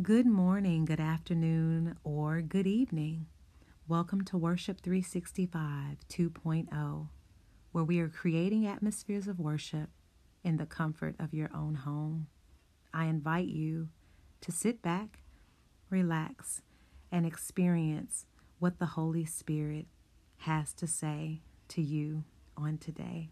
Good morning, good afternoon, or good evening. Welcome to Worship 365 2.0, where we are creating atmospheres of worship in the comfort of your own home. I invite you to sit back, relax, and experience what the Holy Spirit has to say to you on today.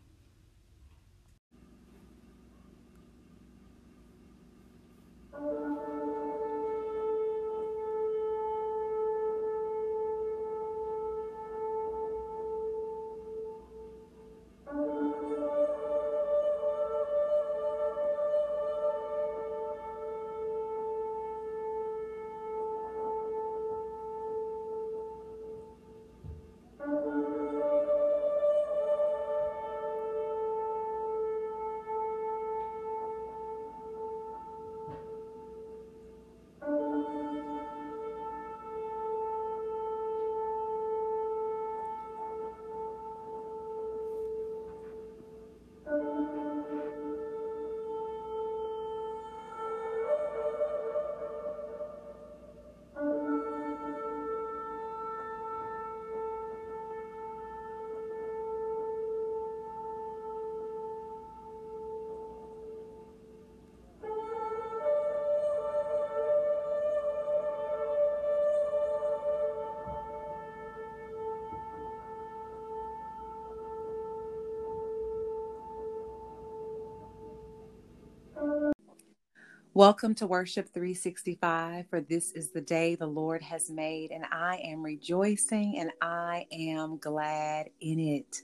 Welcome to Worship 365, for this is the day the Lord has made, and I am rejoicing and I am glad in it.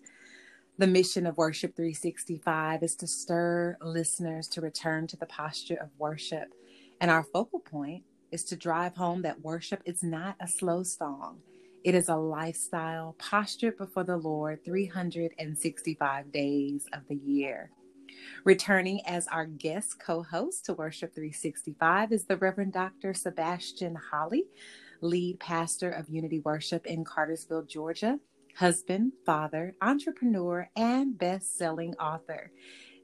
The mission of Worship 365 is to stir listeners to return to the posture of worship. And our focal point is to drive home that worship is not a slow song, it is a lifestyle postured before the Lord 365 days of the year. Returning as our guest co host to Worship 365 is the Reverend Dr. Sebastian Holley, lead pastor of Unity Worship in Cartersville, Georgia, husband, father, entrepreneur, and best selling author.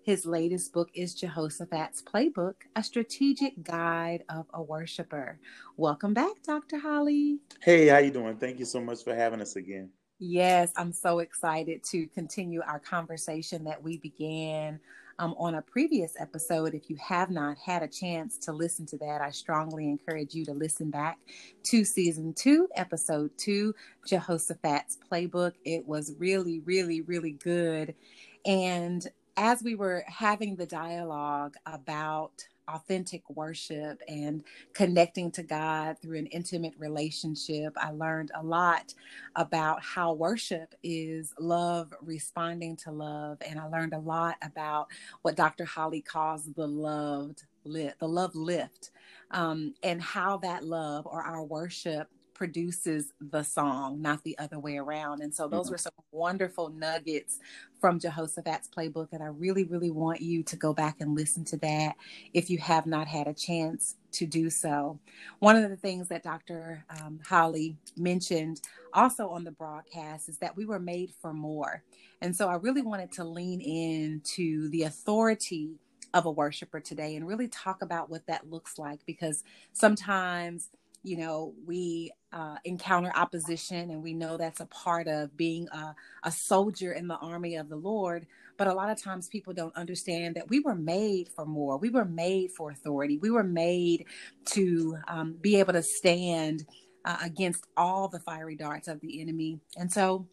His latest book is Jehoshaphat's Playbook, a strategic guide of a worshiper. Welcome back, Dr. Holley. Hey, how you doing? Thank you so much for having us again. Yes, I'm so excited to continue our conversation that we began um, on a previous episode. If you have not had a chance to listen to that, I strongly encourage you to listen back to season two, episode two, Jehoshaphat's Playbook. It was really, really, really good. And as we were having the dialogue about authentic worship and connecting to God through an intimate relationship, I learned a lot about how worship is love responding to love. And I learned a lot about what Dr. Holley calls the loved lift, the love lift, um, and how that love or our worship produces the song, not the other way around. And so those mm-hmm. were some wonderful nuggets from Jehoshaphat's playbook. And I really, really want you to go back and listen to that if you have not had a chance to do so. One of the things that Dr. Um, Holley mentioned also on the broadcast is that we were made for more. And so I really wanted to lean into the authority of a worshiper today and really talk about what that looks like because sometimes you know, we uh, encounter opposition, and we know that's a part of being a, a soldier in the army of the Lord. But a lot of times people don't understand that we were made for more. We were made for authority. We were made to um, be able to stand uh, against all the fiery darts of the enemy. And so,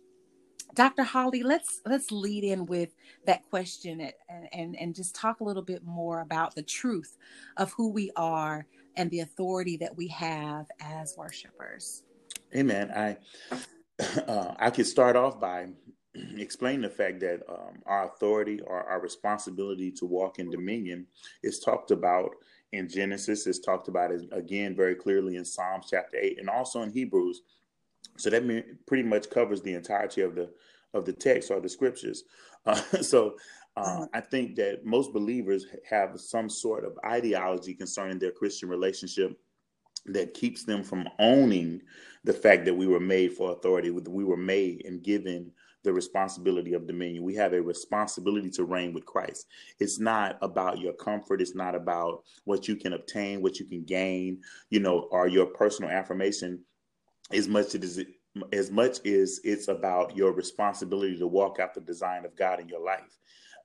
Dr. Holley, let's let's lead in with that question and, and and just talk a little bit more about the truth of who we are and the authority that we have as worshipers. Amen. I uh, I could start off by explaining the fact that um, our authority or our responsibility to walk in dominion is talked about in Genesis. It's talked about again very clearly in Psalms chapter eight, and also in Hebrews. So that pretty much covers the entirety of the of the text or the scriptures. Uh, so uh, mm-hmm. I think that most believers have some sort of ideology concerning their Christian relationship that keeps them from owning the fact that we were made for authority, we were made and given the responsibility of dominion. We have a responsibility to reign with Christ. It's not about your comfort. It's not about what you can obtain, what you can gain, you know, or your personal affirmation as much as it as much as it's about your responsibility to walk out the design of God in your life.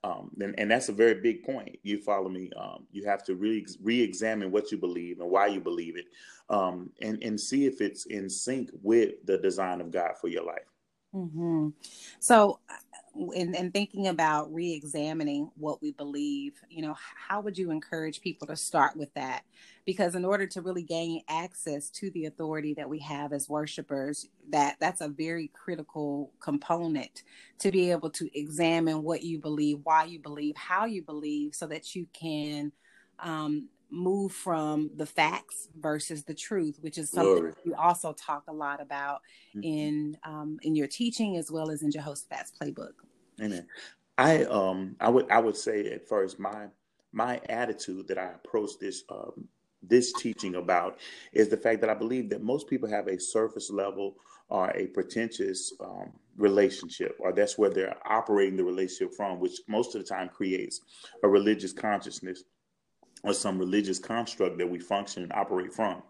Um, and, and, that's a very big point. You follow me. Um, you have to really re-examine what you believe and why you believe it, um, and and see if it's in sync with the design of God for your life. Mm-hmm. So, in, in thinking about re-examining what we believe, you know, how would you encourage people to start with that? Because in order to really gain access to the authority that we have as worshipers, that that's a very critical component to be able to examine what you believe, why you believe, how you believe, so that you can um, move from the facts versus the truth, which is something Glory. you also talk a lot about mm-hmm. in um, in your teaching as well as in Jehoshaphat's playbook. Amen. I um I would I would say at first my my attitude that I approach this um, this teaching about is the fact that I believe that most people have a surface level or a pretentious um, relationship, or that's where they're operating the relationship from, which most of the time creates a religious consciousness or some religious construct that we function and operate from.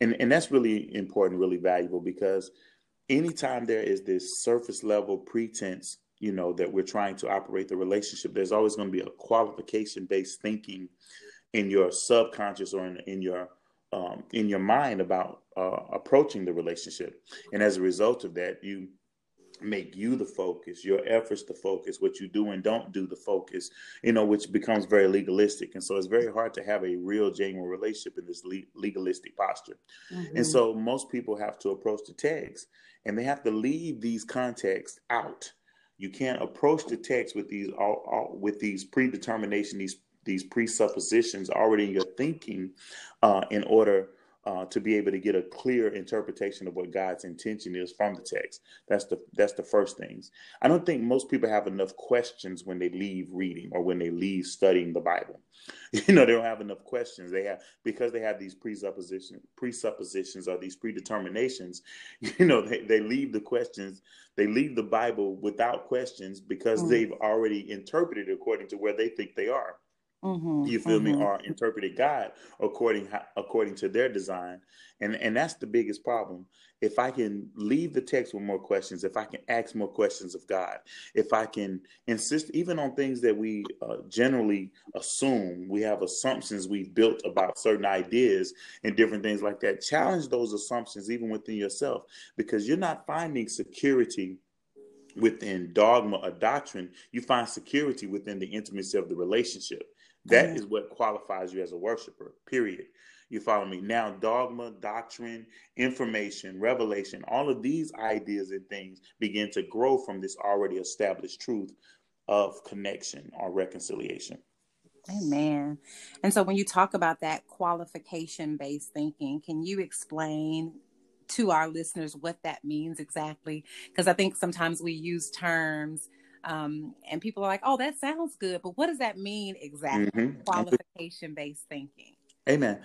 And, and that's really important, really valuable because anytime there is this surface level pretense, you know, that we're trying to operate the relationship, there's always going to be a qualification based thinking in your subconscious or in, in your um, in your mind about uh, approaching the relationship. And as a result of that, you make you the focus, your efforts the focus, what you do and don't do the focus, you know, which becomes very legalistic. And so it's very hard to have a real, genuine relationship in this le- legalistic posture. Mm-hmm. And so most people have to approach the text and they have to leave these contexts out. You can't approach the text with these all, all, with these predetermination, these these presuppositions already in your thinking, uh, in order uh, to be able to get a clear interpretation of what God's intention is from the text. That's the that's the first things. I don't think most people have enough questions when they leave reading or when they leave studying the Bible. You know, they don't have enough questions. They have because they have these presuppositions, presuppositions or these predeterminations. You know, they, they leave the questions. They leave the Bible without questions because mm-hmm. they've already interpreted according to where they think they are. Mm-hmm, you feel mm-hmm. me? Or interpreted God according according to their design, and and that's the biggest problem. If I can leave the text with more questions, if I can ask more questions of God, if I can insist even on things that we uh, generally assume, we have assumptions we've built about certain ideas and different things like that. Challenge those assumptions even within yourself, because you're not finding security within dogma or doctrine, you find security within the intimacy of the relationship. That mm-hmm. is what qualifies you as a worshiper, period. You follow me? Now, dogma, doctrine, information, revelation, all of these ideas and things begin to grow from this already established truth of connection or reconciliation. Amen. And so when you talk about that qualification based thinking, can you explain to our listeners what that means exactly? Because I think sometimes we use terms um, and people are like, "Oh, that sounds good," but what does that mean exactly? Mm-hmm. Qualification based thinking. Amen.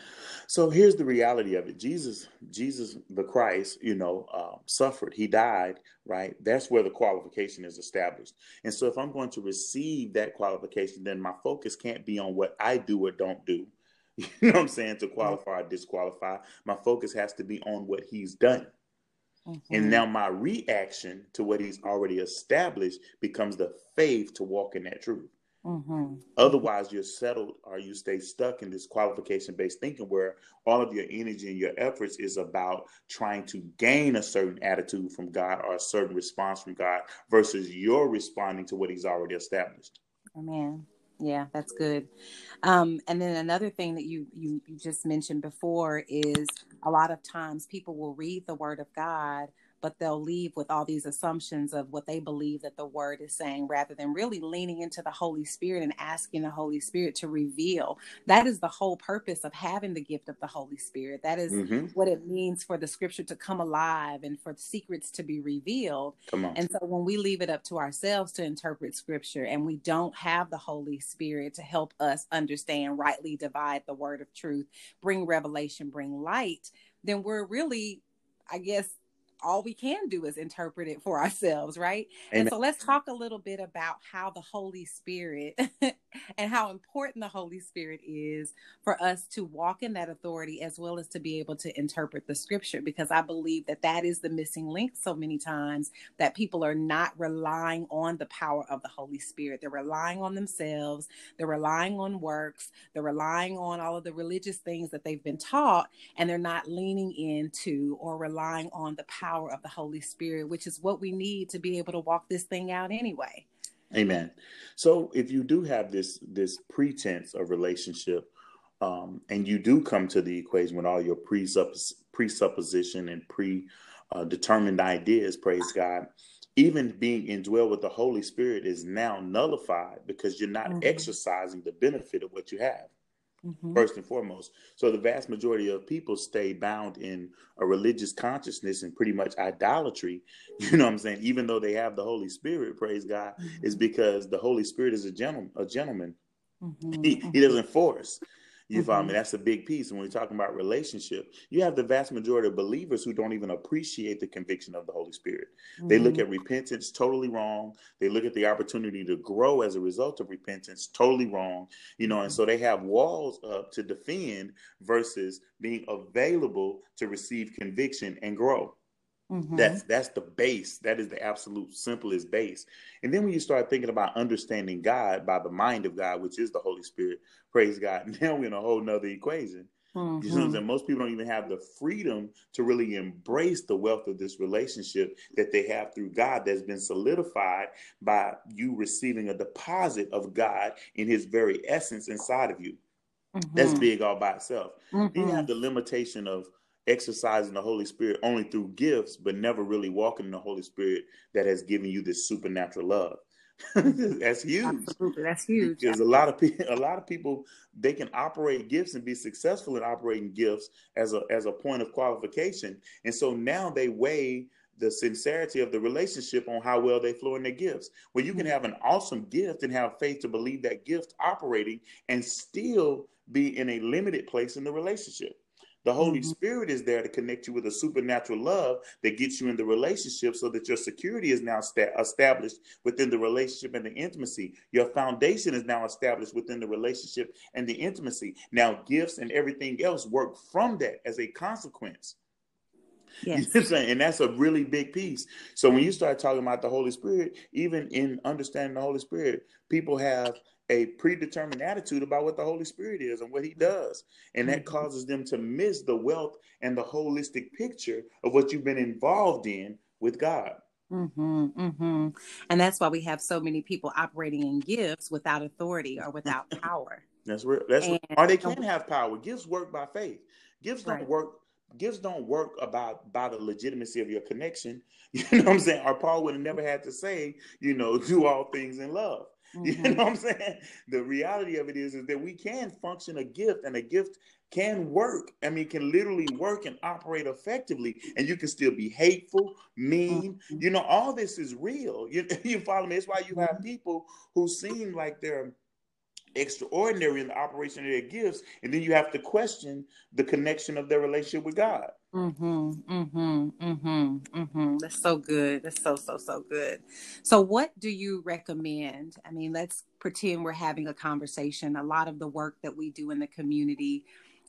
So here's the reality of it. Jesus, Jesus the Christ, you know, uh, suffered. He died, right? That's where the qualification is established. And so if I'm going to receive that qualification, then my focus can't be on what I do or don't do. You know what I'm saying? To qualify or disqualify. My focus has to be on what he's done. Mm-hmm. And now my reaction to what he's already established becomes the faith to walk in that truth. Mm-hmm. Otherwise, you're settled or you stay stuck in this qualification based thinking where all of your energy and your efforts is about trying to gain a certain attitude from God or a certain response from God versus you're responding to what He's already established. Amen. Yeah, that's good. Um, and then another thing that you, you you just mentioned before is a lot of times people will read the Word of God but they'll leave with all these assumptions of what they believe that the word is saying rather than really leaning into the Holy Spirit and asking the Holy Spirit to reveal. That is the whole purpose of having the gift of the Holy Spirit. That is mm-hmm. what it means for the scripture to come alive and for secrets to be revealed. And so when we leave it up to ourselves to interpret scripture and we don't have the Holy Spirit to help us understand, rightly divide the word of truth, bring revelation, bring light, then we're really, I guess, all we can do is interpret it for ourselves, right? Amen. And so let's talk a little bit about how the Holy Spirit and how important the Holy Spirit is for us to walk in that authority as well as to be able to interpret the scripture because I believe that that is the missing link so many times that people are not relying on the power of the Holy Spirit. They're relying on themselves, they're relying on works, they're relying on all of the religious things that they've been taught and they're not leaning into or relying on the power of the Holy Spirit, which is what we need to be able to walk this thing out anyway. Amen. So if you do have this this pretense of relationship, um, and you do come to the equation with all your presuppos- presupposition and pre-determined ideas, praise God, even being indwelled with the Holy Spirit is now nullified because you're not mm-hmm. exercising the benefit of what you have mm-hmm. first and foremost. So the vast majority of people stay bound in a religious consciousness and pretty much idolatry. You know what I'm saying? Even though they have the Holy Spirit, praise God, mm-hmm. is because the Holy Spirit is a gentleman. A gentleman. Mm-hmm. He, he doesn't force. You mm-hmm. follow me? That's a big piece. when we're talking about relationship, you have the vast majority of believers who don't even appreciate the conviction of the Holy Spirit. Mm-hmm. They look mm-hmm. at repentance totally wrong. They look at the opportunity to grow as a result of repentance totally wrong. You know, and mm-hmm. so they have walls up to defend versus being available to receive conviction and grow. Mm-hmm. That's that's the base. That is the absolute simplest base. And then when you start thinking about understanding God by the mind of God, which is the Holy Spirit, praise God. Now we're in a whole nother equation. Mm-hmm. You know mm-hmm. Most people don't even have the freedom to really embrace the wealth of this relationship that they have through God that's been solidified by you receiving a deposit of God in his very essence inside of you. Mm-hmm. That's big all by itself. Mm-hmm. You have the limitation of exercising the Holy Spirit only through gifts, but never really walking in the Holy Spirit that has given you this supernatural love. that's huge. Absolutely, that's huge. Because a lot of people, a lot of people, they can operate gifts and be successful in operating gifts as a as a point of qualification, and so now they weigh the sincerity of the relationship on how well they flow in their gifts. Well, you can mm-hmm. have an awesome gift and have faith to believe that gift operating and still be in a limited place in the relationship. The Holy mm-hmm. Spirit is there to connect you with a supernatural love that gets you in the relationship so that your security is now sta- established within the relationship and the intimacy. Your foundation is now established within the relationship and the intimacy. Now, gifts and everything else work from that as a consequence. Yes. And that's a really big piece. So when you start talking about the Holy Spirit, even in understanding the Holy Spirit, people have a predetermined attitude about what the Holy Spirit is and what he does. And that mm-hmm. causes them to miss the wealth and the holistic picture of what you've been involved in with God. Mm-hmm, mm-hmm. And that's why we have so many people operating in gifts without authority or without power. That's real. That's and, or they can have power. Gifts work by faith. Gifts don't right. work. Gifts don't work about by the legitimacy of your connection. You know what I'm saying? Or Paul would have never had to say, you know, do all things in love. Mm-hmm. You know what I'm saying? The reality of it is, is that we can function a gift and a gift can work. I mean, can literally work and operate effectively, and you can still be hateful, mean. Mm-hmm. You know, all this is real. You, you follow me? It's why you have mm-hmm. people who seem like they're extraordinary in the operation of their gifts, and then you have to question the connection of their relationship with God. Mm-hmm, mm-hmm, mm-hmm, mm-hmm. That's so good. That's so, so, so good. So, what do you recommend? I mean, let's pretend we're having a conversation. A lot of the work that we do in the community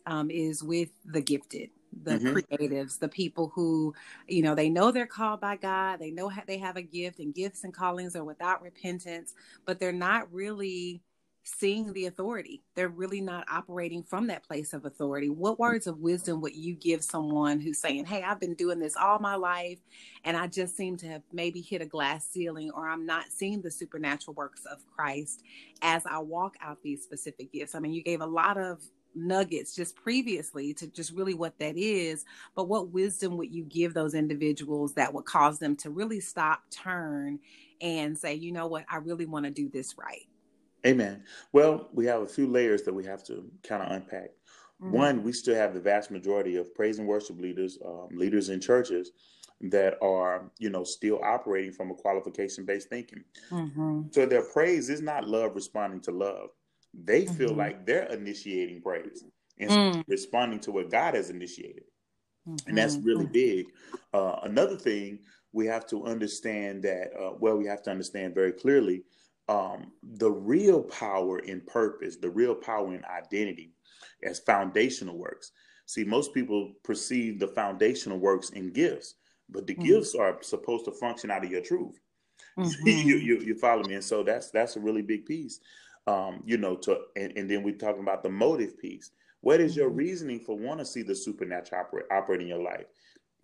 um, is with the gifted, the mm-hmm. creatives, the people who, you know, they know they're called by God. They know they have a gift, and gifts and callings are without repentance, but they're not really seeing the authority. They're really not operating from that place of authority. What words of wisdom would you give someone who's saying, Hey, I've been doing this all my life and I just seem to have maybe hit a glass ceiling or I'm not seeing the supernatural works of Christ as I walk out these specific gifts? I mean, you gave a lot of nuggets just previously to just really what that is but what wisdom would you give those individuals that would cause them to really stop turn and say you know what i really want to do this right Amen. Well, we have a few layers that we have to kind of unpack. Mm-hmm. One, we still have the vast majority of praise and worship leaders, um, leaders in churches that are, you know, still operating from a qualification based thinking. Mm-hmm. So their praise is not love responding to love. They feel mm-hmm. like they're initiating praise and mm. responding to what God has initiated. mm-hmm. and that's really big. Uh, another thing we have to understand that uh, well, we have to understand very clearly um, the real power in purpose, the real power in identity, as foundational works. See, most people perceive the foundational works in gifts, but the mm-hmm. gifts are supposed to function out of your truth. Mm-hmm. you, you, you follow me, and so that's that's a really big piece. Um, you know, to and, and then we're talking about the motive piece. What is your mm-hmm. reasoning for want to see the supernatural operate, operate in your life?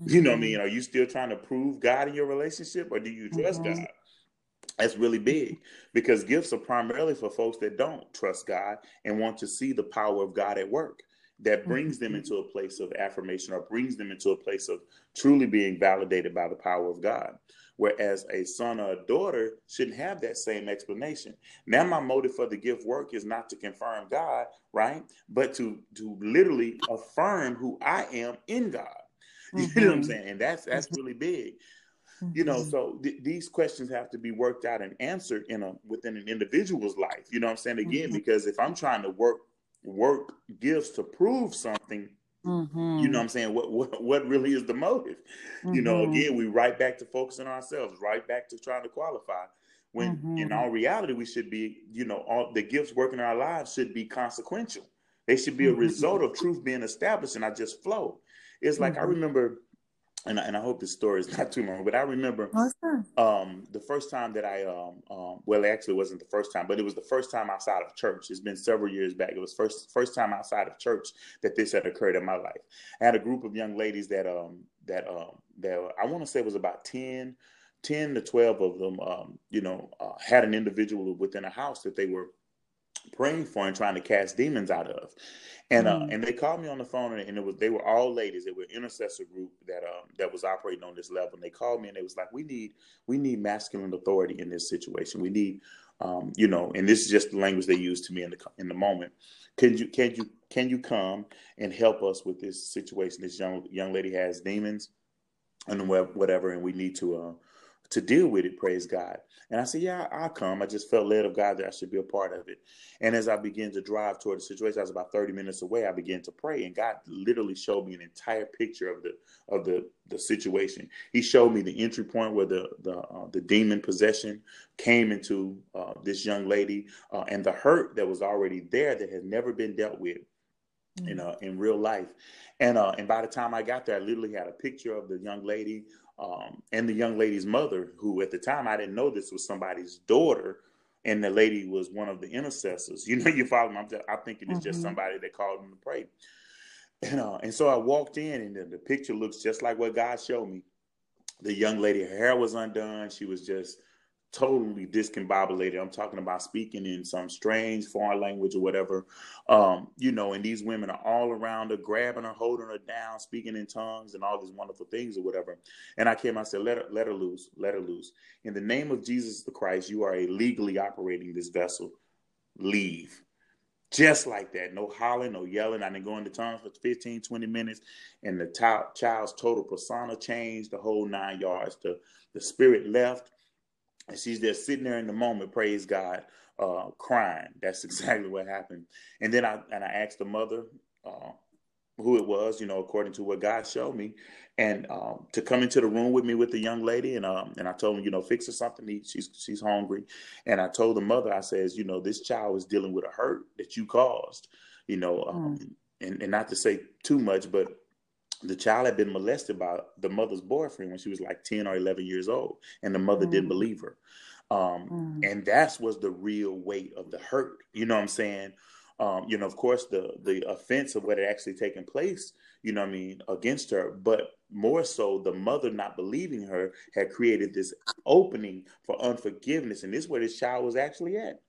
You know what I mean? Mm-hmm. Are you still trying to prove God in your relationship, or do you trust mm-hmm. God? That's really big because gifts are primarily for folks that don't trust God and want to see the power of God at work. That brings them into a place of affirmation or brings them into a place of truly being validated by the power of God. Whereas a son or a daughter shouldn't have that same explanation. Now, my motive for the gift work is not to confirm God, right? But to to literally affirm who I am in God. You mm-hmm. know what I'm mm-hmm. saying? And that's that's mm-hmm. really big. Mm-hmm. You know, so th- these questions have to be worked out and answered in a within an individual's life. You know what I'm saying? Again, mm-hmm. because if I'm trying to work work gifts to prove something, Mm-hmm. You know what I'm saying? What, what what really is the motive? Mm-hmm. You know, mm-hmm. again, we right back to focusing on ourselves, right back to trying to qualify. When mm-hmm. in all reality, we should be, you know, all the gifts working in our lives should be consequential. They should be a mm-hmm. result of truth being established and I just flow. It's like I mm-hmm. remember and I, and I hope this story is not too long, but I remember um, the first time that I, um, um, well, actually, it wasn't the first time, but it was the first time outside of church. It's been several years back. It was first first time outside of church that this had occurred in my life. I had a group of young ladies that um, that um, that I want to say was about 10, 10 to twelve of them. Um, you know, uh, had an individual within a house that they were praying for and trying to cast demons out of. And uh, mm. and they called me on the phone, and it was they were all ladies. They were intercessor group that um that was operating on this level. And they called me, and they was like, "We need we need masculine authority in this situation. We need, um, you know." And this is just the language they used to me in the in the moment. Can you can you can you come and help us with this situation? This young young lady has demons, and whatever, and we need to uh to deal with it, praise God. And I said, Yeah, I'll come. I just felt led of God that I should be a part of it. And as I began to drive toward the situation, I was about 30 minutes away, I began to pray. And God literally showed me an entire picture of the of the, the situation. He showed me the entry point where the the, uh, the demon possession came into uh, this young lady uh, and the hurt that was already there that had never been dealt with mm-hmm. in uh, in real life. And uh, and by the time I got there, I literally had a picture of the young lady um, and the young lady's mother, who at the time I didn't know this was somebody's daughter, and the lady was one of the intercessors. You know, you follow me? I'm, just, I'm thinking it's mm-hmm. just somebody that called them to pray. And, uh, and so I walked in, and the, the picture looks just like what God showed me. The young lady, her hair was undone. She was just totally discombobulated. I'm talking about speaking in some strange foreign language or whatever. Um, you know, and these women are all around her, grabbing her, holding her down, speaking in tongues and all these wonderful things or whatever. And I came, I said, let her, let her loose, let her loose. In the name of Jesus the Christ, you are illegally operating this vessel. Leave. Just like that. No hollering, no yelling. I didn't go into tongues for 15, 20 minutes. And the t- child's total persona changed the whole nine yards. The, the spirit left and she's just sitting there in the moment, praise God, uh, crying. That's exactly what happened. And then I and I asked the mother uh, who it was, you know, according to what God showed me, and um, to come into the room with me with the young lady, and um, and I told him, you know, fix her something to eat. She's she's hungry, and I told the mother, I says, you know, this child is dealing with a hurt that you caused, you know, um, mm. and and not to say too much, but the child had been molested by the mother's boyfriend when she was like 10 or 11 years old and the mother mm. didn't believe her um, mm. and that was the real weight of the hurt you know what i'm saying um, you know of course the the offense of what had actually taken place you know what i mean against her but more so the mother not believing her had created this opening for unforgiveness and this is where this child was actually at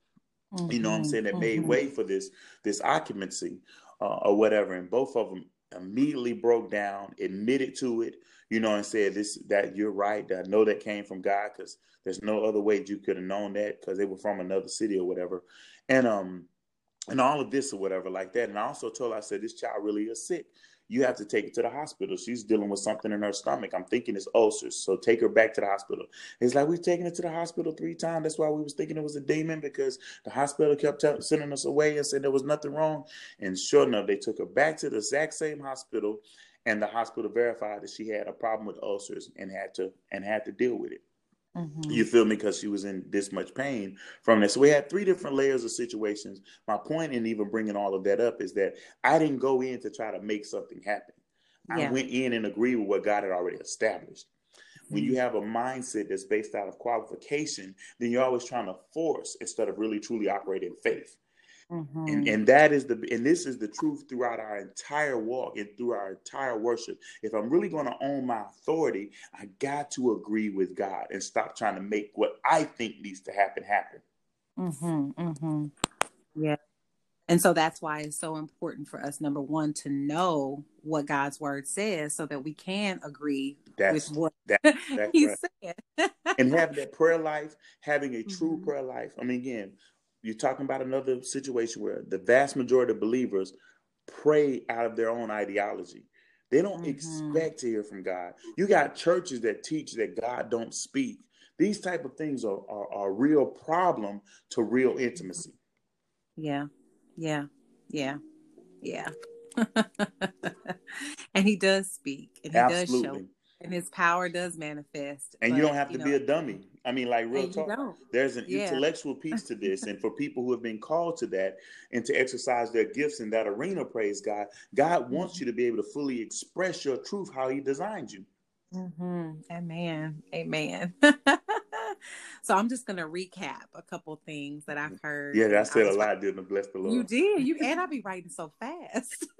mm-hmm. you know what i'm mm-hmm. saying that mm-hmm. made way for this this occupancy uh, or whatever and both of them immediately broke down, admitted to it, you know, and said this that you're right. I know that came from God because there's no other way you could have known that because they were from another city or whatever. And um and all of this or whatever like that. And I also told her, I said, this child really is sick you have to take her to the hospital. She's dealing with something in her stomach. I'm thinking it's ulcers. So take her back to the hospital. It's like we've taken her to the hospital three times. That's why we was thinking it was a demon because the hospital kept t- sending us away and said there was nothing wrong. And sure enough, they took her back to the exact same hospital and the hospital verified that she had a problem with ulcers and had to and had to deal with it. Mm-hmm. You feel me? Because she was in this much pain from this. So we had three different layers of situations. My point in even bringing all of that up is that I didn't go in to try to make something happen. Yeah. I went in and agreed with what God had already established. When you mm-hmm. have a mindset that's based out of qualification, then you're always trying to force instead of really truly operating faith. Mm-hmm. And, and that is the and this is the truth throughout our entire walk and through our entire worship. If I'm really going to own my authority, I got to agree with God and stop trying to make what I think needs to happen happen. Mm-hmm. Mm-hmm. Yeah. And so that's why it's so important for us, number one, to know what God's word says so that we can agree that's, with what that, that's He right. said. and having that prayer life, having a true mm-hmm. prayer life. I mean, again, you're talking about another situation where the vast majority of believers pray out of their own ideology. They don't mm-hmm. expect to hear from God. You got churches that teach that God don't speak. These type of things are, are, are a real problem to real intimacy. Yeah, yeah, yeah, yeah. and he does speak and he Absolutely. does show and his power does manifest. And but, you don't have to know, be a dummy. I mean, like real talk. There's an yeah. intellectual piece to this, and for people who have been called to that and to exercise their gifts in that arena, praise God. God wants mm-hmm. you to be able to fully express your truth how He designed you. Mm-hmm. Amen. Amen. so I'm just gonna recap a couple things that I've heard. Yeah, I said I a lot, didn't I? Bless the Lord. You did. You and I be writing so fast.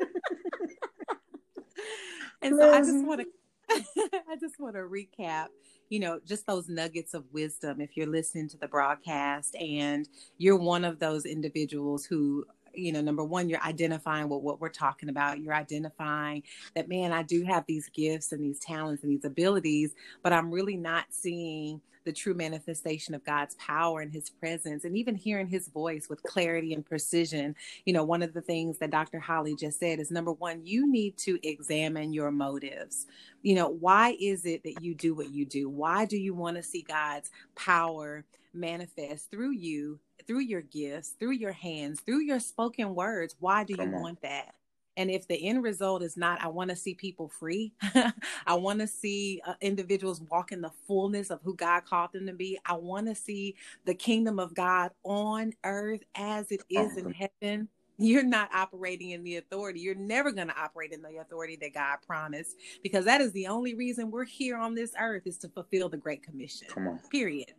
and so I just want to I just want to recap, you know, just those nuggets of wisdom. If you're listening to the broadcast and you're one of those individuals who you know number one you're identifying what what we're talking about you're identifying that man i do have these gifts and these talents and these abilities but i'm really not seeing the true manifestation of God's power and his presence and even hearing his voice with clarity and precision. You know, one of the things that Dr. Holley just said is number one, you need to examine your motives. You know, why is it that you do what you do? Why do you want to see God's power manifest through you, through your gifts, through your hands, through your spoken words? Why do you want that? And if the end result is not, I want to see people free, I want to see uh, individuals walk in the fullness of who God called them to be. I want to see the kingdom of God on earth as it is in heaven. You're not operating in the authority. You're never going to operate in the authority that God promised because that is the only reason we're here on this earth is to fulfill the Great Commission. Come on. Period.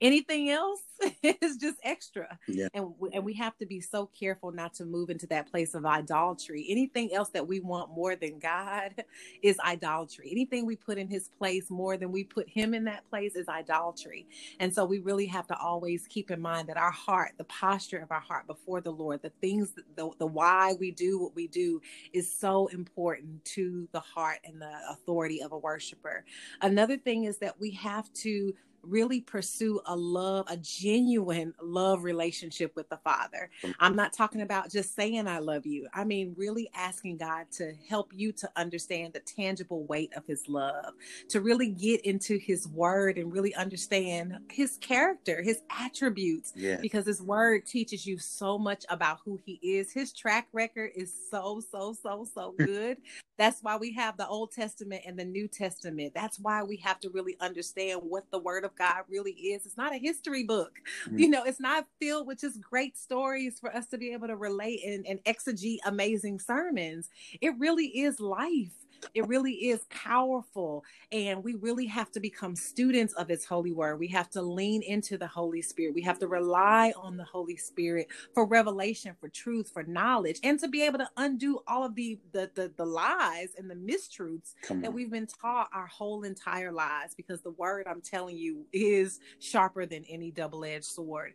Anything else is just extra. Yeah. And, and we have to be so careful not to move into that place of idolatry. Anything else that we want more than God is idolatry. Anything we put in his place more than we put him in that place is idolatry. And so we really have to always keep in mind that our heart, the posture of our heart before the Lord, the things, the, the why we do what we do is so important to the heart and the authority of a worshiper. Another thing is that we have to really pursue a love, a genuine love relationship with the Father. Mm-hmm. I'm not talking about just saying I love you. I mean, really asking God to help you to understand the tangible weight of His love, to really get into His Word and really understand His character, His attributes, yeah. because His Word teaches you so much about who He is. His track record is so, so, so, so good. That's why we have the Old Testament and the New Testament. That's why we have to really understand what the Word of God really is. It's not a history book. Mm-hmm. You know, it's not filled with just great stories for us to be able to relate and, and exegete amazing sermons. It really is life it really is powerful. And we really have to become students of His holy word. We have to lean into the Holy Spirit. We have to rely on the Holy Spirit for revelation, for truth, for knowledge, and to be able to undo all of the the the, the lies and the mistruths that we've been taught our whole entire lives. Because the word, I'm telling you, is sharper than any double-edged sword.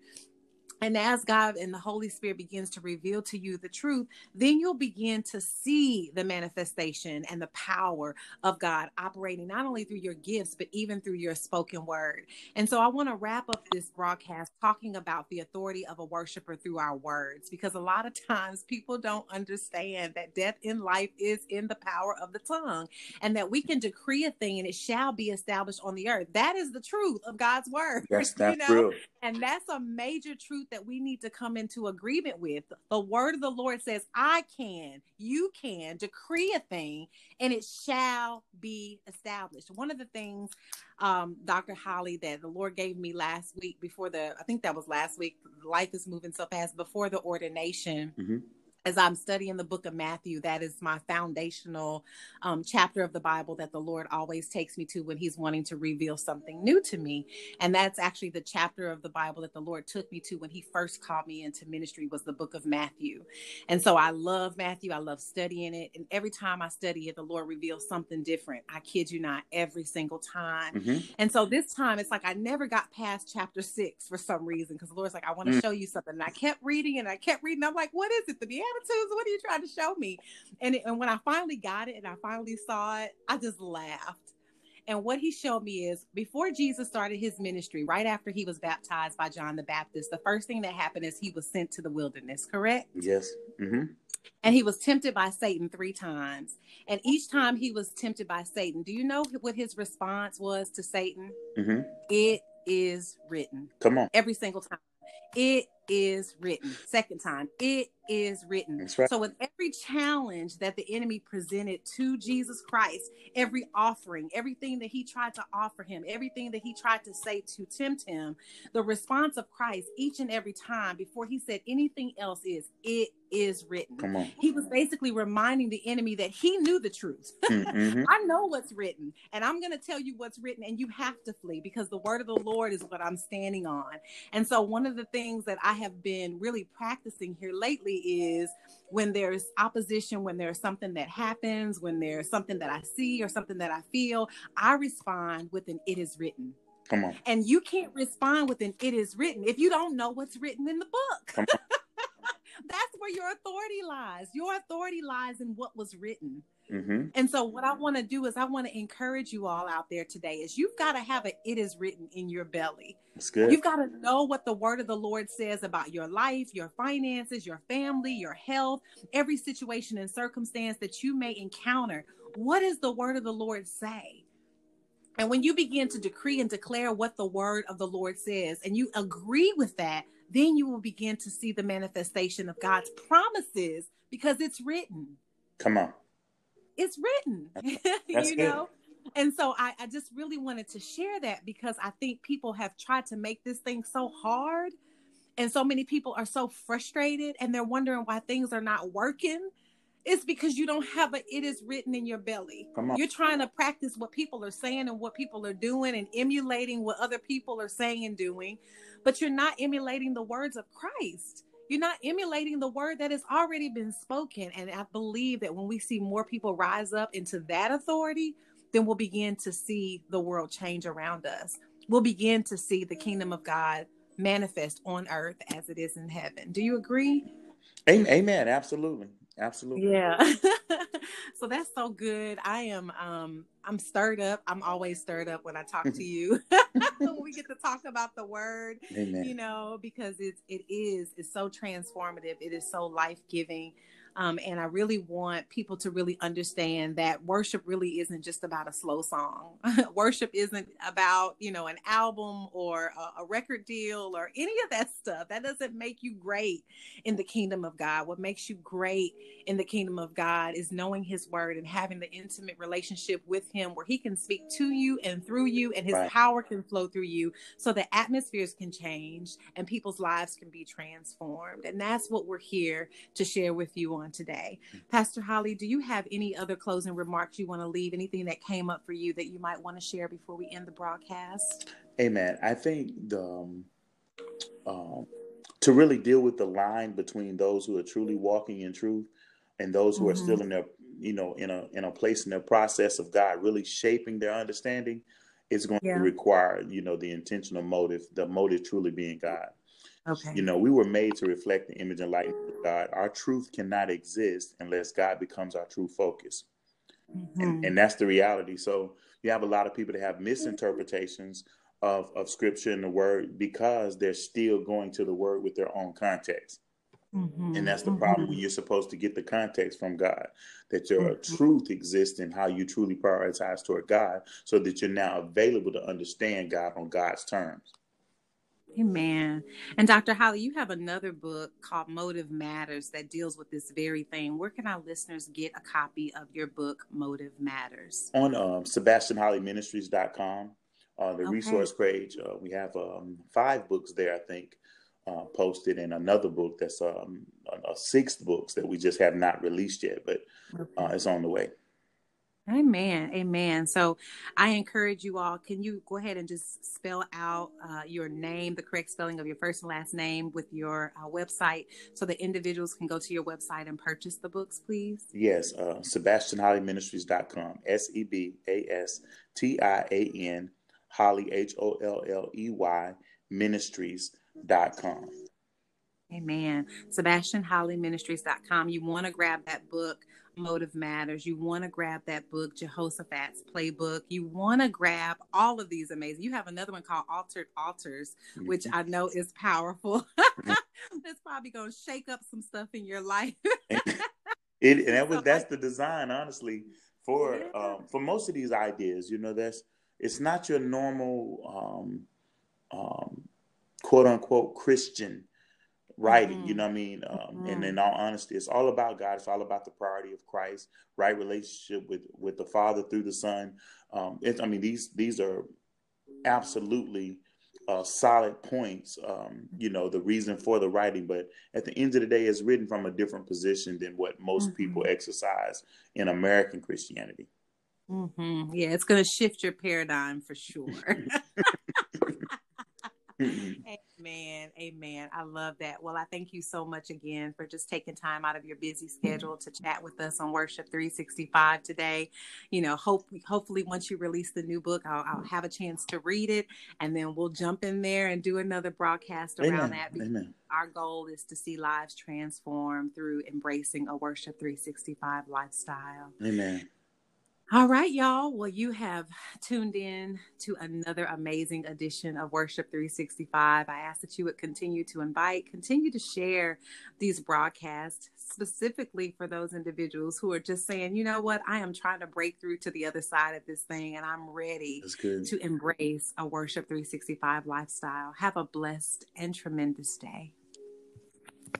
And as God and the Holy Spirit begins to reveal to you the truth, then you'll begin to see the manifestation and the power of God operating not only through your gifts, but even through your spoken word. And so I want to wrap up this broadcast talking about the authority of a worshiper through our words, because a lot of times people don't understand that death in life is in the power of the tongue and that we can decree a thing and it shall be established on the earth. That is the truth of God's word. Yes, that's you know? true. And that's a major truth that we need to come into agreement with. The word of the Lord says, I can, you can decree a thing, and it shall be established. One of the things, um, Dr. Holley, that the Lord gave me last week before the, I think that was last week, life is moving so fast, before the ordination. Mm-hmm as I'm studying the book of Matthew, that is my foundational um, chapter of the Bible that the Lord always takes me to when He's wanting to reveal something new to me. And that's actually the chapter of the Bible that the Lord took me to when He first called me into ministry was the book of Matthew. And so I love Matthew. I love studying it. And every time I study it, the Lord reveals something different. I kid you not, every single time. Mm-hmm. And so this time, it's like I never got past chapter six for some reason because the Lord's like, I want to mm-hmm. show you something. And I kept reading and I kept reading. I'm like, what is it? The attitudes. What are you trying to show me? And, it, and when I finally got it and I finally saw it, I just laughed. And what he showed me is before Jesus started his ministry, right after he was baptized by John the Baptist, the first thing that happened is he was sent to the wilderness, correct? Yes. Mm-hmm. And he was tempted by Satan three times. And each time he was tempted by Satan, do you know what his response was to Satan? Mm-hmm. It is written. Come on. Every single time. It is written. Second time, it is written. Right. So, with every challenge that the enemy presented to Jesus Christ, every offering, everything that he tried to offer him, everything that he tried to say to tempt him, the response of Christ each and every time before he said anything else is, it is written. He was basically reminding the enemy that he knew the truth. Mm-hmm. I know what's written, and I'm going to tell you what's written, and you have to flee because the word of the Lord is what I'm standing on. And so, one of the things that I have been really practicing here lately is when there's opposition, when there's something that happens, when there's something that I see or something that I feel, I respond with an it is written. Come on. And you can't respond with an it is written if you don't know what's written in the book. That's where your authority lies. Your authority lies in what was written. Mm-hmm. And so, what I want to do is, I want to encourage you all out there today is you've got to have a "it is written" in your belly. That's good. You've got to know what the Word of the Lord says about your life, your finances, your family, your health, every situation and circumstance that you may encounter. What does the Word of the Lord say? And when you begin to decree and declare what the Word of the Lord says, and you agree with that, then you will begin to see the manifestation of God's promises because it's written. Come on it's written you know? And so I, I just really wanted to share that because i think people have tried to make this thing so hard and so many people are so frustrated and they're wondering why things are not working. It's because you don't have a it is written in your belly. You're trying to practice what people are saying and what people are doing and emulating what other people are saying and doing but you're not emulating the words of christ you're not emulating the word that has already been spoken. And I believe that when we see more people rise up into that authority, then we'll begin to see the world change around us. We'll begin to see the kingdom of God manifest on earth as it is in heaven. Do you agree? Amen. Absolutely. Absolutely. Yeah. so that's so good. I am um I'm stirred up. I'm always stirred up when I talk to you. when we get to talk about the word, Amen. you know, because it's it is it's so transformative. It is so life-giving. Um, and I really want people to really understand that worship really isn't just about a slow song. worship isn't about, you know, an album or a, a, record deal or any of that stuff. That doesn't make you great in the kingdom of God. What makes you great in the kingdom of God is knowing his word and having the intimate relationship with him where he can speak to you and through you and his right. power can flow through you so that atmospheres can change and people's lives can be transformed. And that's what we're here to share with you on today. Pastor Holley, do you have any other closing remarks you want to leave? Anything that came up for you that you might want to share before we end the broadcast? Amen. I think the um, um, to really deal with the line between those who are truly walking in truth and those who mm-hmm. are still in their you know in a in a place in their process of God really shaping their understanding is going yeah. to require you know the intentional motive the motive truly being God Okay. You know, we were made to reflect the image and likeness of God. Our truth cannot exist unless God becomes our true focus. Mm-hmm. And, and that's the reality. So you have a lot of people that have misinterpretations of, of scripture and the word because they're still going to the word with their own context. Mm-hmm. And that's the problem mm-hmm. when you're supposed to get the context from God, that your mm-hmm. truth exists in how you truly prioritize toward God, so that you're now available to understand God on God's terms. Amen. And Dr. Holley, you have another book called Motive Matters that deals with this very thing. Where can our listeners get a copy of your book, Motive Matters? On um, SebastianHolleyMinistries.com, uh, the okay. resource page. Uh, we have um, five books there, I think, uh, posted, and another book that's um, a, a sixth books that we just have not released yet, but uh, it's on the way. Amen. Amen. So I encourage you all, can you go ahead and just spell out uh, your name, the correct spelling of your first and last name with your uh, website so that individuals can go to your website and purchase the books, please? Yes. Uh, SebastianHolleyMinistries.com. S E B A S T I A N, Holley, H O L L E Y, Ministries.com. Amen. SebastianHolleyMinistries.com. You want to grab that book Motive Matters. You want to grab that book, Jehoshaphat's Playbook. You want to grab all of these amazing. You have another one called Altered Altars, which I know is powerful. That's probably going to shake up some stuff in your life. it and that was that's the design, honestly, for yeah. um, for most of these ideas. You know, that's it's not your normal um, um, quote unquote Christian writing. Mm-hmm. You know what I mean? Um, mm-hmm. And in all honesty, it's all about God. It's all about the priority of Christ, right relationship with with the Father through the Son. Um, I mean, these these are absolutely uh, solid points. Um, you know, the reason for the writing, but at the end of the day, it's written from a different position than what most mm-hmm. people exercise in American Christianity. Mm-hmm. Yeah, it's going to shift your paradigm for sure. Mm-hmm. Amen. Amen. I love that. Well, I thank you so much again for just taking time out of your busy schedule to chat with us on Worship 365 today. You know, hope hopefully once you release the new book, I'll, I'll have a chance to read it and then we'll jump in there and do another broadcast around Amen. that. Amen. Our goal is to see lives transform through embracing a Worship 365 lifestyle. Amen. All right, y'all. Well, you have tuned in to another amazing edition of Worship 365. I ask that you would continue to invite, continue to share these broadcasts, specifically for those individuals who are just saying, you know what, I am trying to break through to the other side of this thing and I'm ready to embrace a Worship 365 lifestyle. Have a blessed and tremendous day.